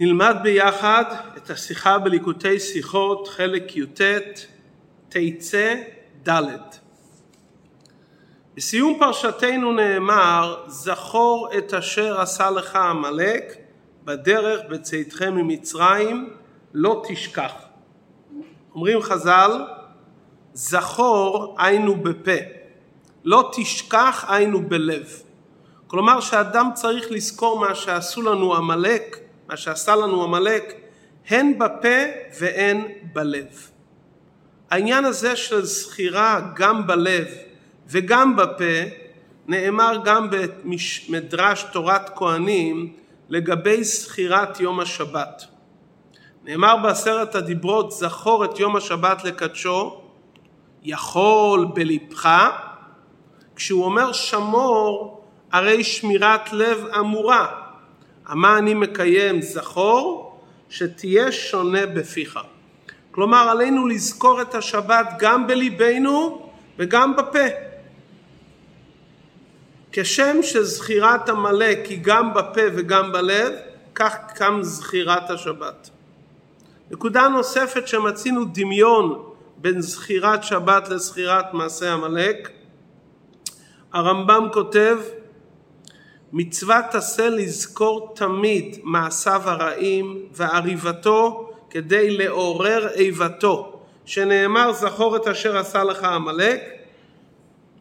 נלמד ביחד את השיחה בליקוטי שיחות, חלק י"ט, תצא ד'. בסיום פרשתנו נאמר, זכור את אשר עשה לך עמלק בדרך בצאתכם ממצרים, לא תשכח. אומרים חז"ל, זכור היינו בפה, לא תשכח היינו בלב. כלומר שאדם צריך לזכור מה שעשו לנו עמלק מה שעשה לנו עמלק, הן בפה והן בלב. העניין הזה של זכירה גם בלב וגם בפה נאמר גם במדרש תורת כהנים לגבי זכירת יום השבת. נאמר בעשרת הדיברות זכור את יום השבת לקדשו יכול בלבך כשהוא אומר שמור הרי שמירת לב אמורה המה אני מקיים זכור, שתהיה שונה בפיך. כלומר עלינו לזכור את השבת גם בליבנו וגם בפה. כשם שזכירת עמלק היא גם בפה וגם בלב, כך גם זכירת השבת. נקודה נוספת שמצינו דמיון בין זכירת שבת לזכירת מעשה עמלק, הרמב"ם כותב מצוות עשה לזכור תמיד מעשיו הרעים ועריבתו כדי לעורר איבתו שנאמר זכור את אשר עשה לך עמלק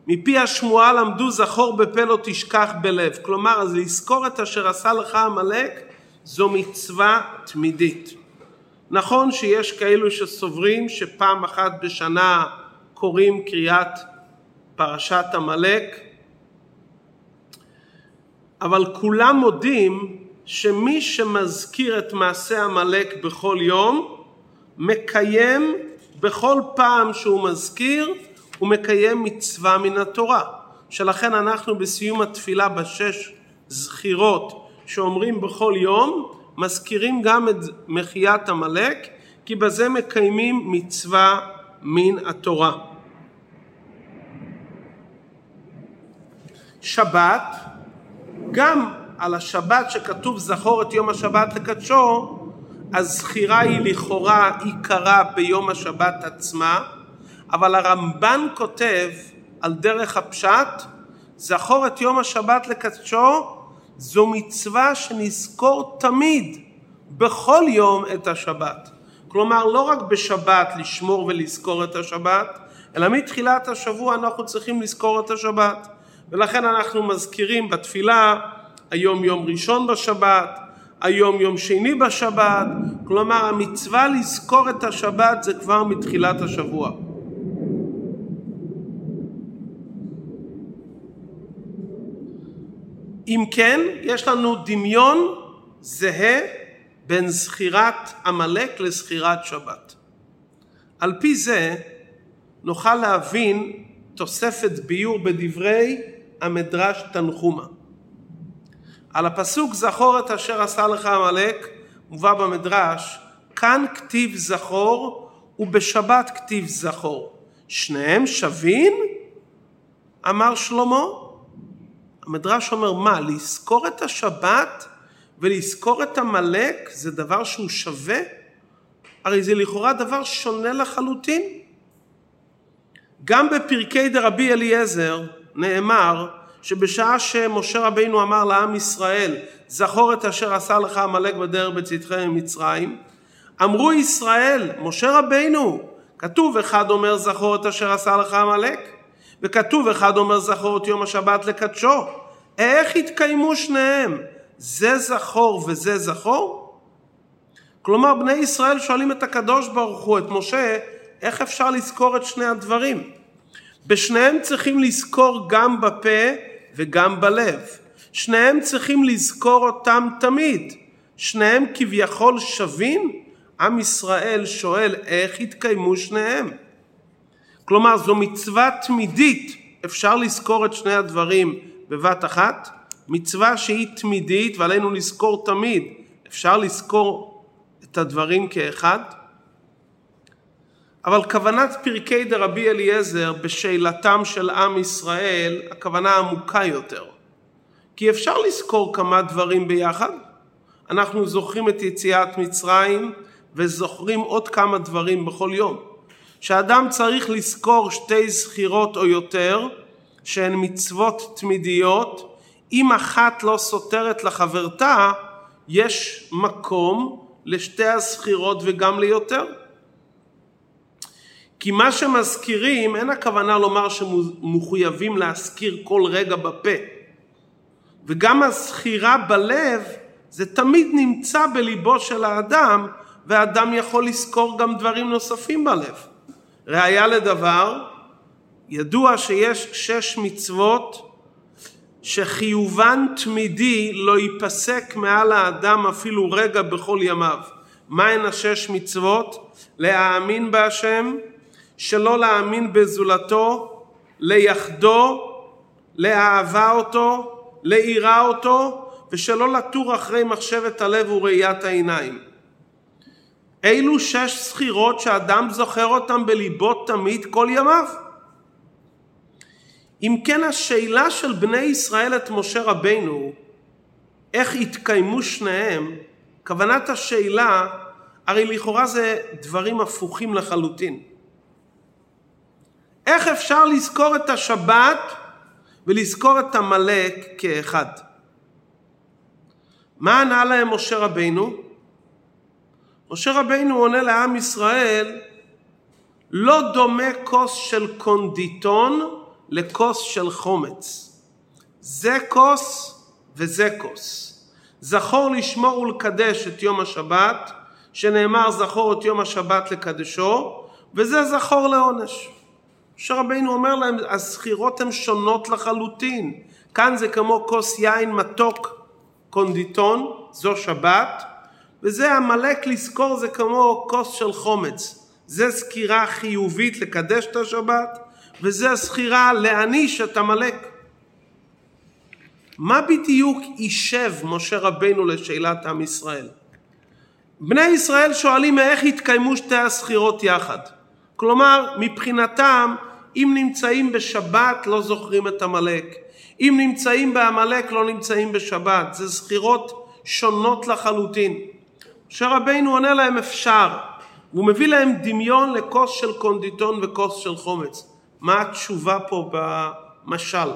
מפי השמועה למדו זכור בפה לא תשכח בלב. כלומר אז לזכור את אשר עשה לך עמלק זו מצווה תמידית. נכון שיש כאלו שסוברים שפעם אחת בשנה קוראים קריאת פרשת עמלק אבל כולם מודים שמי שמזכיר את מעשה עמלק בכל יום מקיים בכל פעם שהוא מזכיר הוא מקיים מצווה מן התורה שלכן אנחנו בסיום התפילה בשש זכירות שאומרים בכל יום מזכירים גם את מחיית עמלק כי בזה מקיימים מצווה מן התורה. שבת גם על השבת שכתוב זכור את יום השבת לקדשו, הזכירה היא לכאורה עיקרה ביום השבת עצמה, אבל הרמב"ן כותב על דרך הפשט, זכור את יום השבת לקדשו, זו מצווה שנזכור תמיד, בכל יום את השבת. כלומר, לא רק בשבת לשמור ולזכור את השבת, אלא מתחילת השבוע אנחנו צריכים לזכור את השבת. ולכן אנחנו מזכירים בתפילה היום יום ראשון בשבת, היום יום שני בשבת, כלומר המצווה לזכור את השבת זה כבר מתחילת השבוע. אם כן, יש לנו דמיון זהה בין זכירת עמלק לזכירת שבת. על פי זה נוכל להבין תוספת ביור בדברי המדרש תנחומה. על הפסוק זכור את אשר עשה לך עמלק מובא במדרש כאן כתיב זכור ובשבת כתיב זכור שניהם שווים? אמר שלמה. המדרש אומר מה לזכור את השבת ולזכור את עמלק זה דבר שהוא שווה? הרי זה לכאורה דבר שונה לחלוטין. גם בפרקי דרבי אליעזר נאמר שבשעה שמשה רבינו אמר לעם ישראל זכור את אשר עשה לך עמלק בדרך בצאתכם ממצרים אמרו ישראל משה רבינו כתוב אחד אומר זכור את אשר עשה לך עמלק וכתוב אחד אומר זכור את יום השבת לקדשו איך התקיימו שניהם? זה זכור וזה זכור? כלומר בני ישראל שואלים את הקדוש ברוך הוא את משה איך אפשר לזכור את שני הדברים בשניהם צריכים לזכור גם בפה וגם בלב. שניהם צריכים לזכור אותם תמיד. שניהם כביכול שווים? עם ישראל שואל איך התקיימו שניהם. כלומר זו מצווה תמידית, אפשר לזכור את שני הדברים בבת אחת? מצווה שהיא תמידית ועלינו לזכור תמיד, אפשר לזכור את הדברים כאחד? אבל כוונת פרקי דרבי אליעזר בשאלתם של עם ישראל, הכוונה עמוקה יותר. כי אפשר לזכור כמה דברים ביחד. אנחנו זוכרים את יציאת מצרים וזוכרים עוד כמה דברים בכל יום. שאדם צריך לזכור שתי זכירות או יותר שהן מצוות תמידיות, אם אחת לא סותרת לחברתה, יש מקום לשתי הזכירות וגם ליותר. כי מה שמזכירים, אין הכוונה לומר שמחויבים להזכיר כל רגע בפה. וגם הזכירה בלב, זה תמיד נמצא בליבו של האדם, והאדם יכול לזכור גם דברים נוספים בלב. ראיה לדבר, ידוע שיש שש מצוות שחיובן תמידי לא ייפסק מעל האדם אפילו רגע בכל ימיו. מהן השש מצוות? להאמין בהשם, שלא להאמין בזולתו, ליחדו, לאהבה אותו, ליראה אותו, ושלא לתור אחרי מחשבת הלב וראיית העיניים. אילו שש זכירות שאדם זוכר אותן בליבו תמיד כל ימיו. אם כן השאלה של בני ישראל את משה רבינו, איך התקיימו שניהם, כוונת השאלה, הרי לכאורה זה דברים הפוכים לחלוטין. איך אפשר לזכור את השבת ולזכור את עמלק כאחד? מה ענה להם משה רבינו? משה רבינו עונה לעם ישראל, לא דומה כוס של קונדיטון לכוס של חומץ. זה כוס וזה כוס. זכור לשמור ולקדש את יום השבת, שנאמר זכור את יום השבת לקדשו, וזה זכור לעונש. משה רבינו אומר להם, הזכירות הן שונות לחלוטין. כאן זה כמו כוס יין מתוק קונדיטון, זו שבת, וזה עמלק לזכור זה כמו כוס של חומץ. זה סקירה חיובית לקדש את השבת, וזה סחירה להעניש את עמלק. מה בדיוק יישב משה רבנו לשאלת עם ישראל? בני ישראל שואלים איך התקיימו שתי הסחירות יחד. כלומר, מבחינתם, אם נמצאים בשבת לא זוכרים את עמלק. אם נמצאים בעמלק לא נמצאים בשבת. זה סחירות שונות לחלוטין. משה רבינו עונה להם אפשר. והוא מביא להם דמיון לכוס של קונדיטון וכוס של חומץ. מה התשובה פה במשל?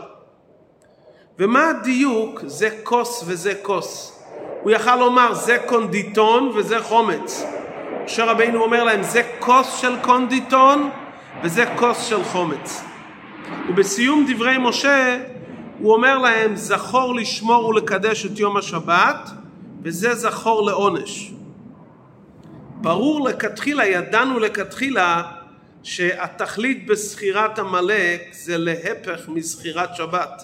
ומה הדיוק זה כוס וזה כוס? הוא יכל לומר זה קונדיטון וזה חומץ. משה רבינו אומר להם זה כוס של קונדיטון וזה כוס של חומץ. ובסיום דברי משה הוא אומר להם זכור לשמור ולקדש את יום השבת וזה זכור לעונש. ברור לכתחילה, ידענו לכתחילה שהתכלית בסחירת עמלק זה להפך מסחירת שבת.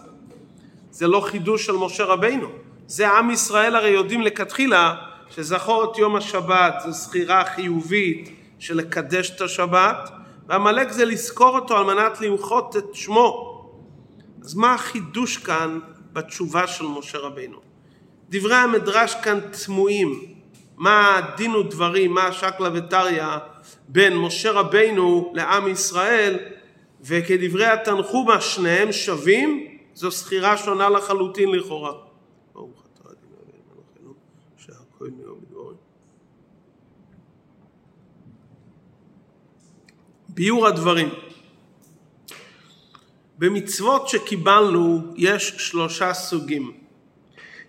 זה לא חידוש של משה רבינו. זה עם ישראל הרי יודעים לכתחילה שזכור את יום השבת זו סחירה חיובית של לקדש את השבת ועמלק זה לזכור אותו על מנת למחות את שמו. אז מה החידוש כאן בתשובה של משה רבינו? דברי המדרש כאן תמוהים. מה דין ודברים, מה שקלא וטריא בין משה רבינו לעם ישראל וכדברי התנחומה שניהם שווים זו סחירה שונה לחלוטין לכאורה. ביאור הדברים במצוות שקיבלנו יש שלושה סוגים.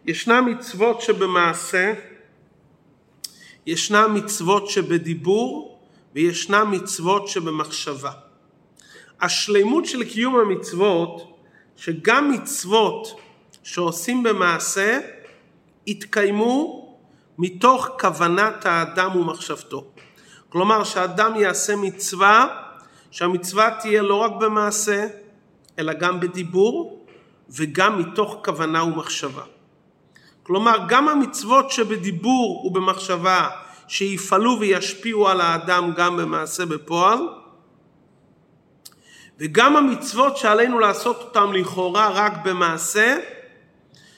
ישנם מצוות שבמעשה, ישנם מצוות שבדיבור וישנם מצוות שבמחשבה. השלימות של קיום המצוות, שגם מצוות שעושים במעשה, יתקיימו מתוך כוונת האדם ומחשבתו. כלומר שאדם יעשה מצווה, שהמצווה תהיה לא רק במעשה, אלא גם בדיבור וגם מתוך כוונה ומחשבה. כלומר גם המצוות שבדיבור ובמחשבה שיפעלו וישפיעו על האדם גם במעשה בפועל וגם המצוות שעלינו לעשות אותם לכאורה רק במעשה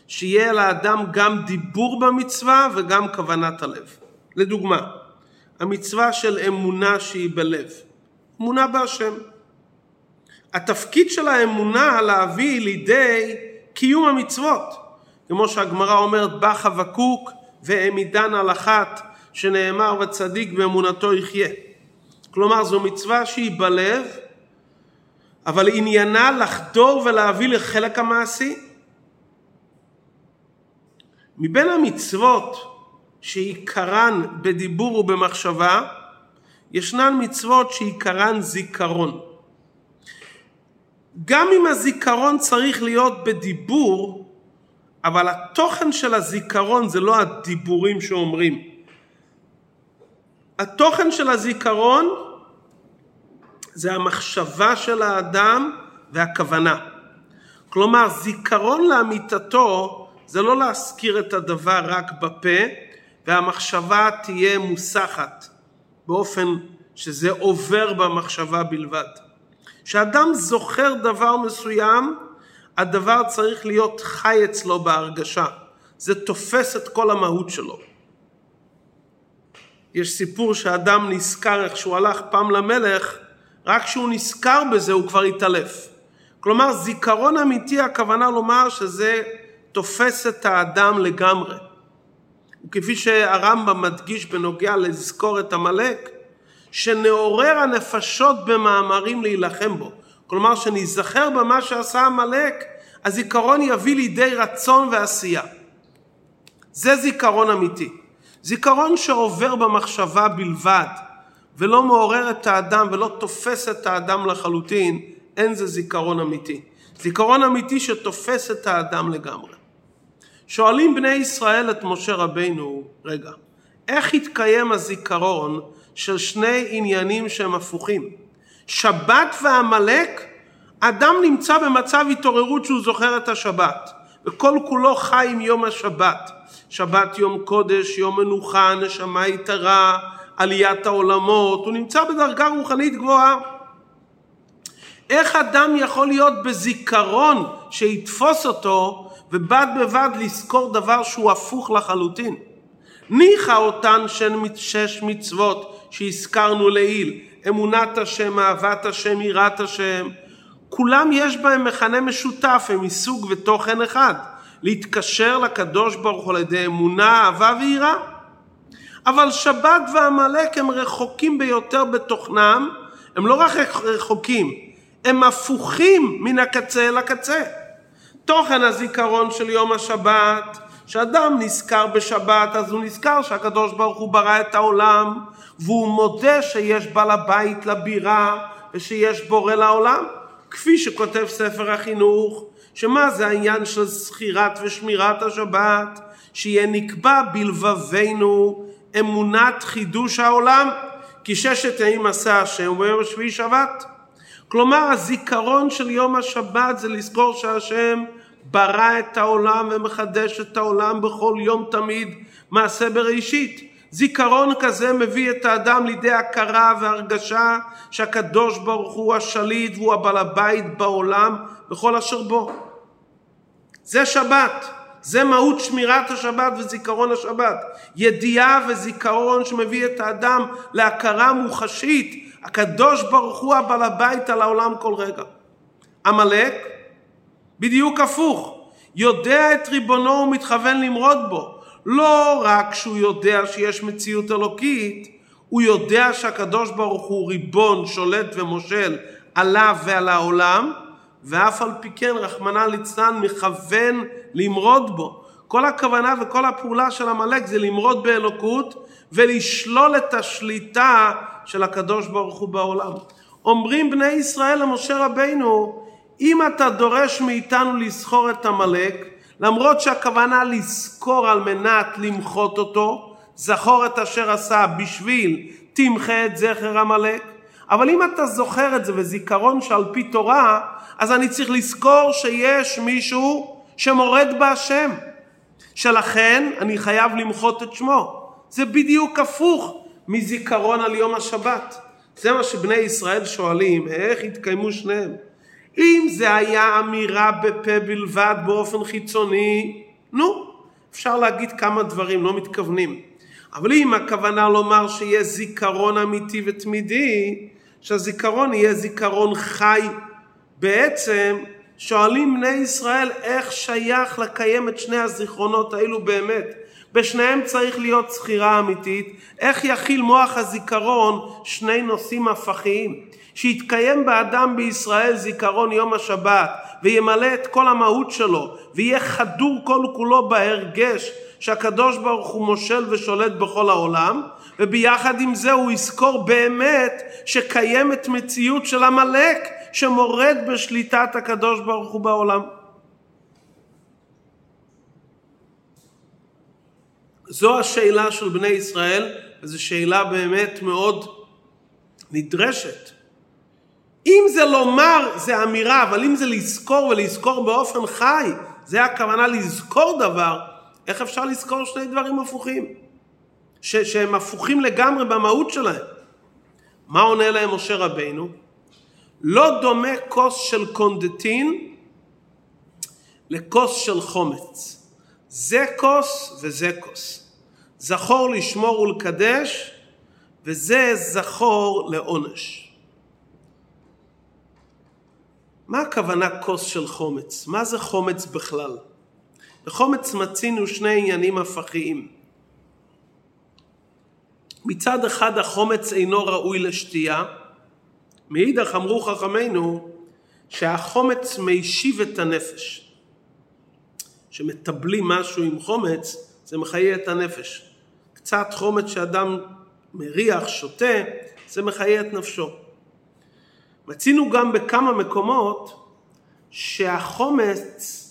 שיהיה לאדם גם דיבור במצווה וגם כוונת הלב. לדוגמה, המצווה של אמונה שהיא בלב, אמונה בהשם. התפקיד של האמונה להביא לידי קיום המצוות, כמו שהגמרא אומרת, בא חבקוק והעמידן על אחת, שנאמר וצדיק באמונתו יחיה. כלומר זו מצווה שהיא בלב, אבל עניינה לחדור ולהביא לחלק המעשי. מבין המצוות שעיקרן בדיבור ובמחשבה, ישנן מצוות שעיקרן זיכרון. גם אם הזיכרון צריך להיות בדיבור, אבל התוכן של הזיכרון זה לא הדיבורים שאומרים. התוכן של הזיכרון זה המחשבה של האדם והכוונה. כלומר, זיכרון לאמיתתו זה לא להזכיר את הדבר רק בפה, והמחשבה תהיה מוסחת באופן שזה עובר במחשבה בלבד. כשאדם זוכר דבר מסוים, הדבר צריך להיות חי אצלו בהרגשה. זה תופס את כל המהות שלו. יש סיפור שאדם נזכר איך שהוא הלך פעם למלך, רק כשהוא נזכר בזה הוא כבר התעלף. כלומר, זיכרון אמיתי, הכוונה לומר שזה תופס את האדם לגמרי. וכפי שהרמב"ם מדגיש בנוגע לזכור את עמלק, שנעורר הנפשות במאמרים להילחם בו. כלומר, שניזכר במה שעשה עמלק, הזיכרון יביא לידי רצון ועשייה. זה זיכרון אמיתי. זיכרון שעובר במחשבה בלבד, ולא מעורר את האדם ולא תופס את האדם לחלוטין, אין זה זיכרון אמיתי. זיכרון אמיתי שתופס את האדם לגמרי. שואלים בני ישראל את משה רבינו, רגע, איך התקיים הזיכרון של שני עניינים שהם הפוכים? שבת ועמלק, אדם נמצא במצב התעוררות שהוא זוכר את השבת, וכל כולו חי עם יום השבת. שבת יום קודש, יום מנוחה, נשמה יתרה, עליית העולמות, הוא נמצא בדרגה רוחנית גבוהה. איך אדם יכול להיות בזיכרון שיתפוס אותו ובד בבד לזכור דבר שהוא הפוך לחלוטין? ניחא אותן שש מצוות שהזכרנו לעיל, אמונת השם, אהבת השם, יראת השם, כולם יש בהם מכנה משותף, הם מסוג ותוכן אחד, להתקשר לקדוש ברוך הוא על ידי אמונה, אהבה ויראה. אבל שבת ועמלק הם רחוקים ביותר בתוכנם, הם לא רק רחוקים, הם הפוכים מן הקצה אל הקצה. תוכן הזיכרון של יום השבת, שאדם נזכר בשבת, אז הוא נזכר שהקדוש ברוך הוא ברא את העולם, והוא מודה שיש בעל הבית לבירה, ושיש בורא לעולם. כפי שכותב ספר החינוך, שמה זה העניין של זכירת ושמירת השבת? שיהיה נקבע בלבבינו אמונת חידוש העולם, כי ששת ימים עשה השם וביום השביעי שבת. כלומר הזיכרון של יום השבת זה לזכור שהשם ברא את העולם ומחדש את העולם בכל יום תמיד מעשה בראשית. זיכרון כזה מביא את האדם לידי הכרה והרגשה שהקדוש ברוך הוא השליט והוא הבעל הבית בעולם בכל אשר בו. זה שבת. זה מהות שמירת השבת וזיכרון השבת. ידיעה וזיכרון שמביא את האדם להכרה מוחשית. הקדוש ברוך הוא הבעל הבית על העולם כל רגע. עמלק, בדיוק הפוך. יודע את ריבונו ומתכוון למרוד בו. לא רק שהוא יודע שיש מציאות אלוקית, הוא יודע שהקדוש ברוך הוא ריבון, שולט ומושל עליו ועל העולם, ואף על פי כן, רחמנא ליצלן, מכוון למרוד בו. כל הכוונה וכל הפעולה של עמלק זה למרוד באלוקות ולשלול את השליטה של הקדוש ברוך הוא בעולם. אומרים בני ישראל למשה רבינו, אם אתה דורש מאיתנו לזכור את עמלק, למרות שהכוונה לזכור על מנת למחות אותו, זכור את אשר עשה בשביל תמחה את זכר עמלק, אבל אם אתה זוכר את זה וזיכרון שעל פי תורה, אז אני צריך לזכור שיש מישהו שמורד בהשם, שלכן אני חייב למחות את שמו. זה בדיוק הפוך מזיכרון על יום השבת. זה מה שבני ישראל שואלים, איך התקיימו שניהם? אם זה היה אמירה בפה בלבד באופן חיצוני, נו, אפשר להגיד כמה דברים, לא מתכוונים. אבל אם הכוונה לומר שיהיה זיכרון אמיתי ותמידי, שהזיכרון יהיה זיכרון חי, בעצם שואלים בני ישראל איך שייך לקיים את שני הזיכרונות האלו באמת. בשניהם צריך להיות זכירה אמיתית. איך יכיל מוח הזיכרון שני נושאים הפכיים? שיתקיים באדם בישראל זיכרון יום השבת וימלא את כל המהות שלו ויהיה חדור כל כולו בהרגש שהקדוש ברוך הוא מושל ושולט בכל העולם וביחד עם זה הוא יזכור באמת שקיימת מציאות של עמלק שמורד בשליטת הקדוש ברוך הוא בעולם. זו השאלה של בני ישראל, וזו שאלה באמת מאוד נדרשת. אם זה לומר, זה אמירה, אבל אם זה לזכור ולזכור באופן חי, זה הכוונה לזכור דבר, איך אפשר לזכור שני דברים הפוכים? ש- שהם הפוכים לגמרי במהות שלהם. מה עונה להם משה רבינו? לא דומה כוס של קונדטין לכוס של חומץ. זה כוס וזה כוס. זכור לשמור ולקדש, וזה זכור לעונש. מה הכוונה כוס של חומץ? מה זה חומץ בכלל? בחומץ מצינו שני עניינים הפכיים. מצד אחד החומץ אינו ראוי לשתייה, מאידך אמרו חכמינו שהחומץ מישיב את הנפש. שמטבלים משהו עם חומץ, זה מחיה את הנפש. קצת חומץ שאדם מריח, שותה, זה מחיה את נפשו. מצינו גם בכמה מקומות שהחומץ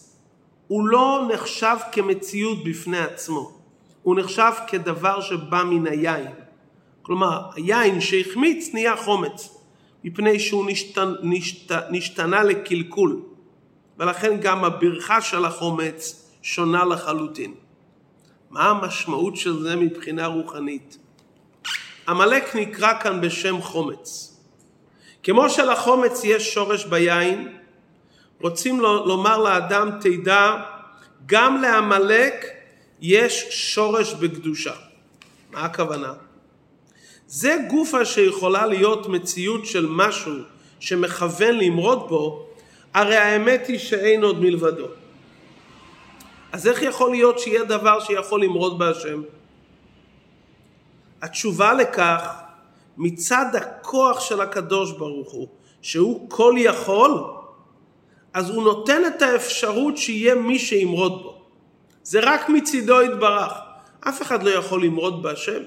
הוא לא נחשב כמציאות בפני עצמו, הוא נחשב כדבר שבא מן היין. כלומר, היין שהחמיץ נהיה חומץ, מפני שהוא נשתנ... נשת... נשתנה לקלקול, ולכן גם הברכה של החומץ שונה לחלוטין. מה המשמעות של זה מבחינה רוחנית? עמלק נקרא כאן בשם חומץ. כמו שלחומץ יש שורש ביין, רוצים לומר לאדם תדע, גם לעמלק יש שורש בקדושה. מה הכוונה? זה גופה שיכולה להיות מציאות של משהו שמכוון למרוד בו, הרי האמת היא שאין עוד מלבדו. אז איך יכול להיות שיהיה דבר שיכול למרוד בהשם? התשובה לכך, מצד הכוח של הקדוש ברוך הוא, שהוא כל יכול, אז הוא נותן את האפשרות שיהיה מי שימרוד בו. זה רק מצידו יתברך. אף אחד לא יכול למרוד בהשם.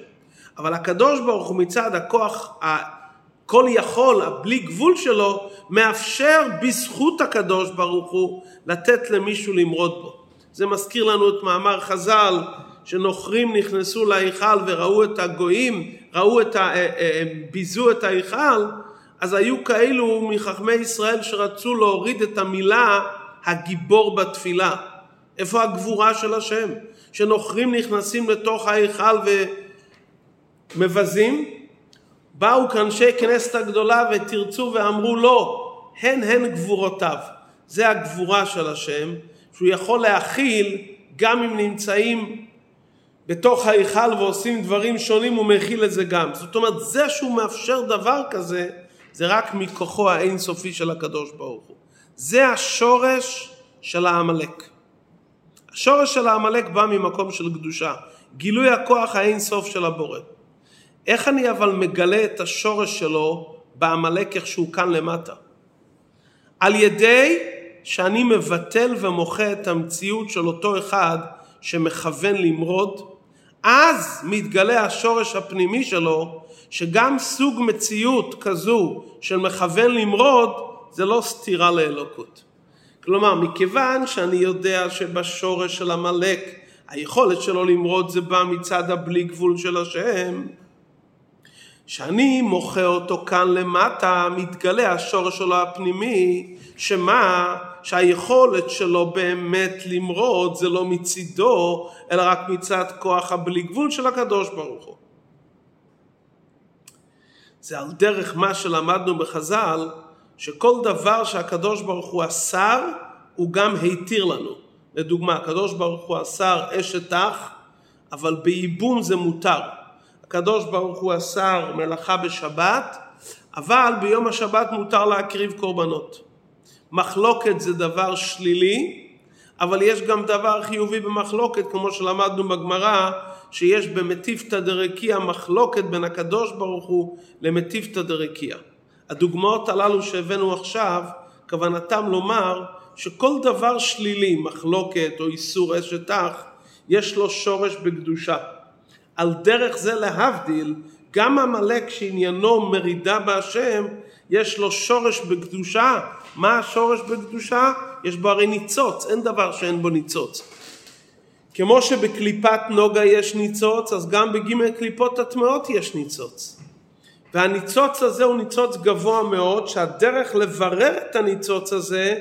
אבל הקדוש ברוך הוא מצד הכוח הכל יכול, הבלי גבול שלו, מאפשר בזכות הקדוש ברוך הוא לתת למישהו למרוד בו. זה מזכיר לנו את מאמר חז"ל, שנוכרים נכנסו להיכל וראו את הגויים, ראו את ה... אה, אה, אה, ביזו את ההיכל, אז היו כאלו מחכמי ישראל שרצו להוריד את המילה הגיבור בתפילה. איפה הגבורה של השם? שנוכרים נכנסים לתוך ההיכל ומבזים? באו כאנשי כנסת הגדולה ותרצו ואמרו לא, הן הן גבורותיו. זה הגבורה של השם, שהוא יכול להכיל גם אם נמצאים בתוך ההיכל ועושים דברים שונים הוא מכיל את זה גם. זאת אומרת זה שהוא מאפשר דבר כזה זה רק מכוחו האינסופי של הקדוש ברוך הוא. זה השורש של העמלק. השורש של העמלק בא ממקום של קדושה, גילוי הכוח האינסוף של הבורא. איך אני אבל מגלה את השורש שלו בעמלק איך שהוא כאן למטה? על ידי שאני מבטל ומוחה את המציאות של אותו אחד שמכוון למרוד, אז מתגלה השורש הפנימי שלו, שגם סוג מציאות כזו של מכוון למרוד, זה לא סתירה לאלוקות. כלומר, מכיוון שאני יודע שבשורש של עמלק היכולת שלו למרוד זה בא מצד הבלי גבול של השם, שאני מוחה אותו כאן למטה, מתגלה השורש שלו הפנימי, שמה? שהיכולת שלו באמת למרוד זה לא מצידו, אלא רק מצד כוח הבלי גבול של הקדוש ברוך הוא. זה על דרך מה שלמדנו בחז"ל, שכל דבר שהקדוש ברוך הוא אסר, הוא גם התיר לנו. לדוגמה, הקדוש ברוך הוא אסר אשת אח, אבל בייבום זה מותר. הקדוש ברוך הוא אסר מלאכה בשבת, אבל ביום השבת מותר להקריב קורבנות. מחלוקת זה דבר שלילי, אבל יש גם דבר חיובי במחלוקת, כמו שלמדנו בגמרא, שיש במטיפתא דרקיע מחלוקת בין הקדוש ברוך הוא למטיפתא דרקיע. הדוגמאות הללו שהבאנו עכשיו, כוונתם לומר שכל דבר שלילי, מחלוקת או איסור אשת אח, יש לו שורש בקדושה. על דרך זה להבדיל, גם עמלק שעניינו מרידה בהשם, יש לו שורש בקדושה. מה השורש בקדושה? יש בו הרי ניצוץ, אין דבר שאין בו ניצוץ. כמו שבקליפת נוגה יש ניצוץ, אז גם בגימל קליפות הטמעות יש ניצוץ. והניצוץ הזה הוא ניצוץ גבוה מאוד, שהדרך לברר את הניצוץ הזה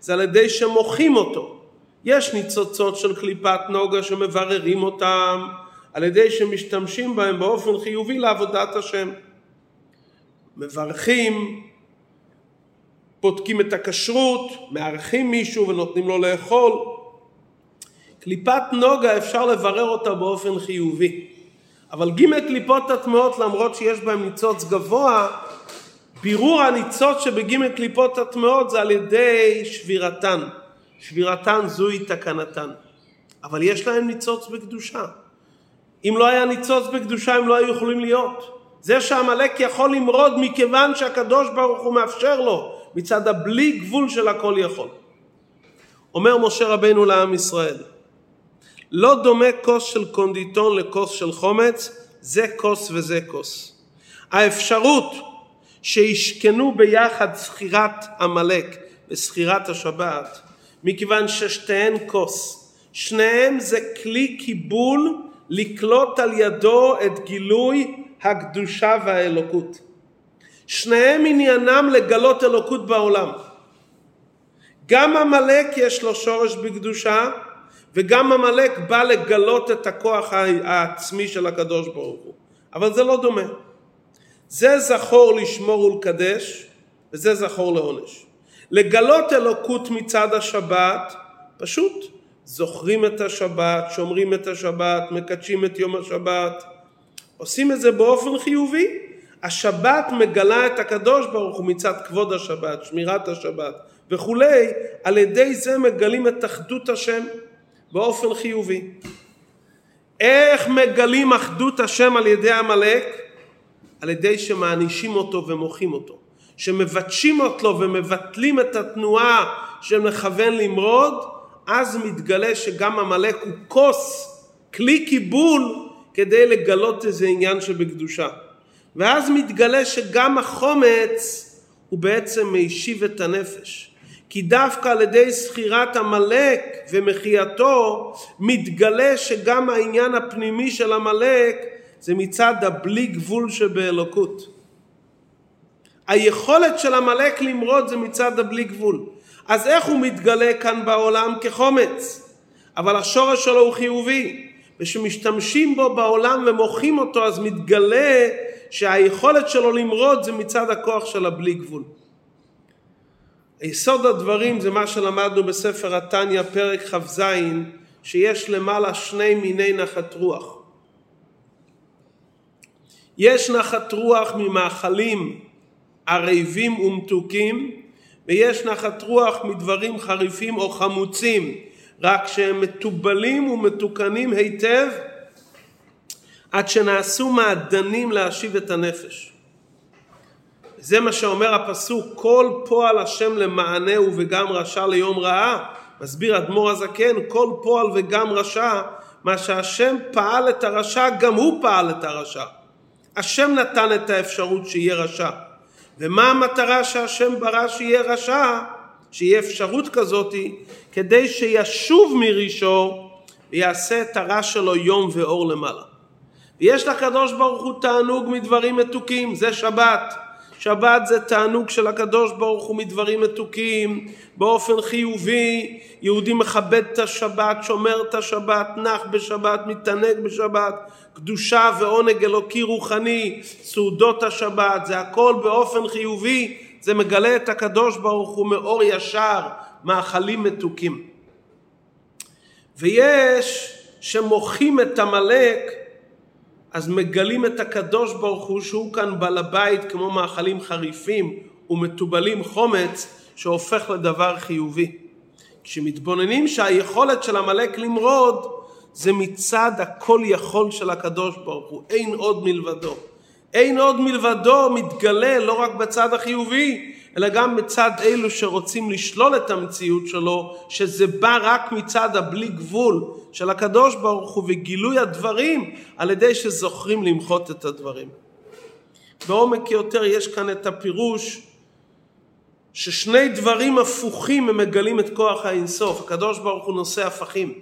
זה על ידי שמוחים אותו. יש ניצוצות של קליפת נוגה שמבררים אותם על ידי שמשתמשים בהם באופן חיובי לעבודת השם. מברכים, בודקים את הכשרות, מארחים מישהו ונותנים לו לאכול. קליפת נוגה אפשר לברר אותה באופן חיובי. אבל ג' קליפות הטמעות למרות שיש בהם ניצוץ גבוה, בירור הניצוץ שבג' קליפות הטמעות זה על ידי שבירתן. שבירתן זוהי תקנתן. אבל יש להם ניצוץ בקדושה. אם לא היה ניצוץ בקדושה הם לא היו יכולים להיות. זה שעמלק יכול למרוד מכיוון שהקדוש ברוך הוא מאפשר לו מצד הבלי גבול של הכל יכול. אומר משה רבנו לעם ישראל לא דומה כוס של קונדיטון לכוס של חומץ, זה כוס וזה כוס. האפשרות שישכנו ביחד זכירת עמלק וזכירת השבת, מכיוון ששתיהן כוס, שניהם זה כלי קיבול לקלוט על ידו את גילוי הקדושה והאלוקות. שניהם עניינם לגלות אלוקות בעולם. גם עמלק יש לו שורש בקדושה, וגם עמלק בא לגלות את הכוח העצמי של הקדוש ברוך הוא. אבל זה לא דומה. זה זכור לשמור ולקדש, וזה זכור לעונש. לגלות אלוקות מצד השבת, פשוט זוכרים את השבת, שומרים את השבת, מקדשים את יום השבת, עושים את זה באופן חיובי. השבת מגלה את הקדוש ברוך הוא מצד כבוד השבת, שמירת השבת וכולי, על ידי זה מגלים את אחדות השם. באופן חיובי. איך מגלים אחדות השם על ידי עמלק? על ידי שמענישים אותו ומוחים אותו. שמבטשים אותו ומבטלים את התנועה של מכוון למרוד, אז מתגלה שגם עמלק הוא כוס, כלי קיבול, כדי לגלות איזה עניין שבקדושה. ואז מתגלה שגם החומץ הוא בעצם מישיב את הנפש. כי דווקא על ידי זכירת עמלק ומחייתו מתגלה שגם העניין הפנימי של עמלק זה מצד הבלי גבול שבאלוקות. היכולת של עמלק למרוד זה מצד הבלי גבול. אז איך הוא מתגלה כאן בעולם כחומץ? אבל השורש שלו הוא חיובי. ושמשתמשים בו בעולם ומוחים אותו אז מתגלה שהיכולת שלו למרוד זה מצד הכוח של הבלי גבול. יסוד הדברים זה מה שלמדנו בספר התניא פרק כ"ז שיש למעלה שני מיני נחת רוח. יש נחת רוח ממאכלים ערבים ומתוקים ויש נחת רוח מדברים חריפים או חמוצים רק שהם מתובלים ומתוקנים היטב עד שנעשו מעדנים להשיב את הנפש. זה מה שאומר הפסוק, כל פועל השם למענהו וגם רשע ליום רעה. מסביר אדמו"ר הזקן, כל פועל וגם רשע, מה שהשם פעל את הרשע, גם הוא פעל את הרשע. השם נתן את האפשרות שיהיה רשע. ומה המטרה שהשם ברא שיהיה רשע? שיהיה אפשרות כזאתי, כדי שישוב מראשו ויעשה את הרע שלו יום ואור למעלה. ויש לקדוש ברוך הוא תענוג מדברים מתוקים, זה שבת. שבת זה תענוג של הקדוש ברוך הוא מדברים מתוקים באופן חיובי. יהודי מכבד את השבת, שומר את השבת, נח בשבת, מתענג בשבת. קדושה ועונג אלוקי רוחני, סעודות השבת, זה הכל באופן חיובי, זה מגלה את הקדוש ברוך הוא מאור ישר, מאכלים מתוקים. ויש שמוחים את עמלק אז מגלים את הקדוש ברוך הוא שהוא כאן בעל הבית כמו מאכלים חריפים ומתובלים חומץ שהופך לדבר חיובי. כשמתבוננים שהיכולת של עמלק למרוד זה מצד הכל יכול של הקדוש ברוך הוא, אין עוד מלבדו. אין עוד מלבדו מתגלה לא רק בצד החיובי, אלא גם מצד אלו שרוצים לשלול את המציאות שלו, שזה בא רק מצד הבלי גבול של הקדוש ברוך הוא וגילוי הדברים על ידי שזוכרים למחות את הדברים. בעומק יותר יש כאן את הפירוש ששני דברים הפוכים הם מגלים את כוח האינסוף. הקדוש ברוך הוא נושא הפכים.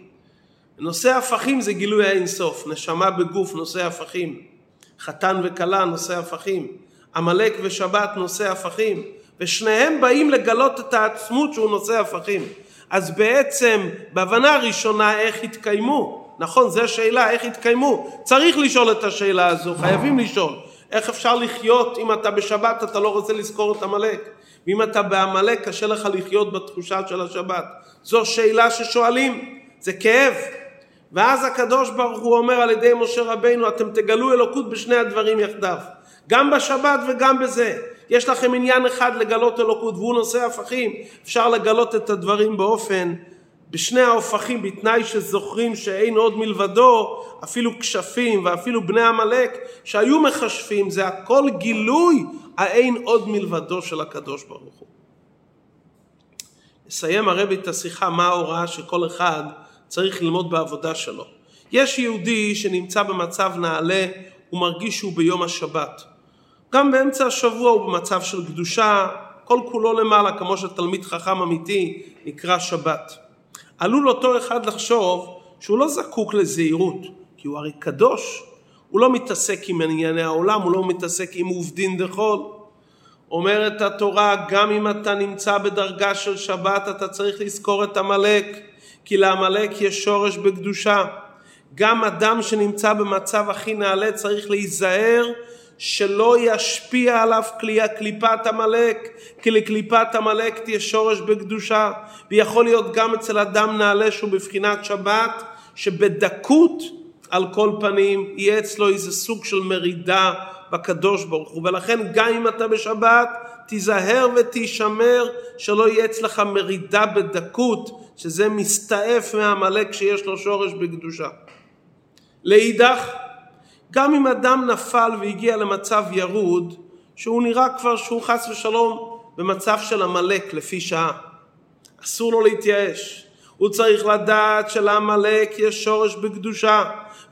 נושא הפכים זה גילוי האינסוף, נשמה בגוף נושא הפכים, חתן וכלה נושא הפכים, עמלק ושבת נושא הפכים, ושניהם באים לגלות את העצמות שהוא נושא הפכים. אז בעצם בהבנה הראשונה איך התקיימו, נכון זו שאלה איך התקיימו, צריך לשאול את השאלה הזו, חייבים לשאול, איך אפשר לחיות אם אתה בשבת אתה לא רוצה לזכור את עמלק, ואם אתה בעמלק קשה לך לחיות בתחושה של השבת, זו שאלה ששואלים, זה כאב, ואז הקדוש ברוך הוא אומר על ידי משה רבינו אתם תגלו אלוקות בשני הדברים יחדיו גם בשבת וגם בזה יש לכם עניין אחד לגלות אלוקות והוא נושא הפכים אפשר לגלות את הדברים באופן בשני ההופכים בתנאי שזוכרים שאין עוד מלבדו אפילו כשפים ואפילו בני עמלק שהיו מכשפים זה הכל גילוי האין עוד מלבדו של הקדוש ברוך הוא. נסיים הרבי את השיחה מה ההוראה שכל אחד צריך ללמוד בעבודה שלו. יש יהודי שנמצא במצב נעלה, הוא מרגיש שהוא ביום השבת. גם באמצע השבוע הוא במצב של קדושה, כל כולו למעלה, כמו שתלמיד חכם אמיתי נקרא שבת. עלול אותו אחד לחשוב שהוא לא זקוק לזהירות, כי הוא הרי קדוש, הוא לא מתעסק עם ענייני העולם, הוא לא מתעסק עם עובדין דחול. אומרת התורה, גם אם אתה נמצא בדרגה של שבת, אתה צריך לזכור את עמלק. כי לעמלק יש שורש בקדושה. גם אדם שנמצא במצב הכי נעלה צריך להיזהר שלא ישפיע עליו קליפת עמלק, כי לקליפת עמלק תהיה שורש בקדושה, ויכול להיות גם אצל אדם נעלה שהוא בבחינת שבת, שבדקות על כל פנים יהיה אצלו איזה סוג של מרידה בקדוש ברוך הוא, ולכן גם אם אתה בשבת, תיזהר ותישמר שלא יהיה אצלך מרידה בדקות, שזה מסתעף מעמלק שיש לו שורש בקדושה. לאידך, גם אם אדם נפל והגיע למצב ירוד, שהוא נראה כבר שהוא חס ושלום במצב של עמלק לפי שעה. אסור לו להתייאש. הוא צריך לדעת שלעמלק יש שורש בקדושה,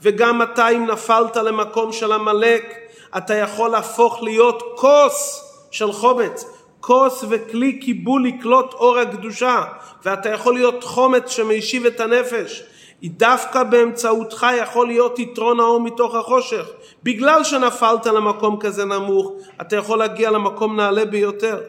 וגם אתה אם נפלת למקום של עמלק, אתה יכול להפוך להיות כוס של חומץ, כוס וכלי קיבול לקלוט אור הקדושה, ואתה יכול להיות חומץ שמשיב את הנפש. דווקא באמצעותך יכול להיות יתרון האור מתוך החושך. בגלל שנפלת למקום כזה נמוך, אתה יכול להגיע למקום נעלה ביותר.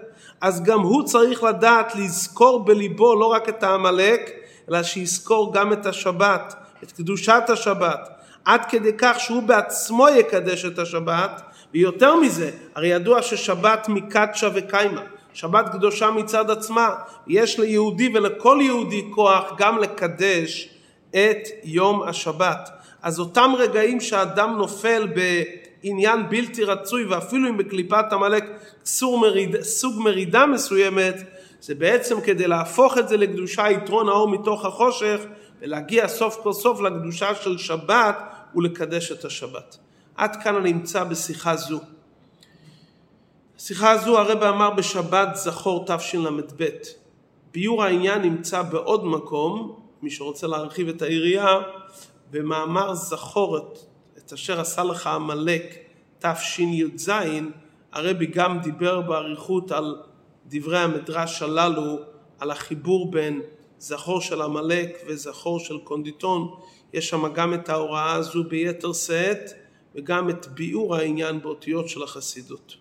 אז גם הוא צריך לדעת לזכור בליבו לא רק את העמלק, אלא שיזכור גם את השבת, את קדושת השבת, עד כדי כך שהוא בעצמו יקדש את השבת, ויותר מזה, הרי ידוע ששבת מקדשה וקיימה, שבת קדושה מצד עצמה, יש ליהודי ולכל יהודי כוח גם לקדש את יום השבת. אז אותם רגעים שאדם נופל בעניין בלתי רצוי ואפילו אם בקליפת עמלק מריד, סוג מרידה מסוימת, זה בעצם כדי להפוך את זה לקדושה יתרון האור מתוך החושך ולהגיע סוף כל סוף לקדושה של שבת ולקדש את השבת. עד כאן אני נמצא בשיחה זו. השיחה הזו הרב אמר בשבת זכור תשל"ב. ביור העניין נמצא בעוד מקום, מי שרוצה להרחיב את היריעה, במאמר זכור את, את אשר עשה לך עמלק תשי"ז, הרבי גם דיבר באריכות על דברי המדרש הללו, על החיבור בין זכור של עמלק וזכור של קונדיטון, יש שם גם את ההוראה הזו ביתר שאת וגם את ביאור העניין באותיות של החסידות.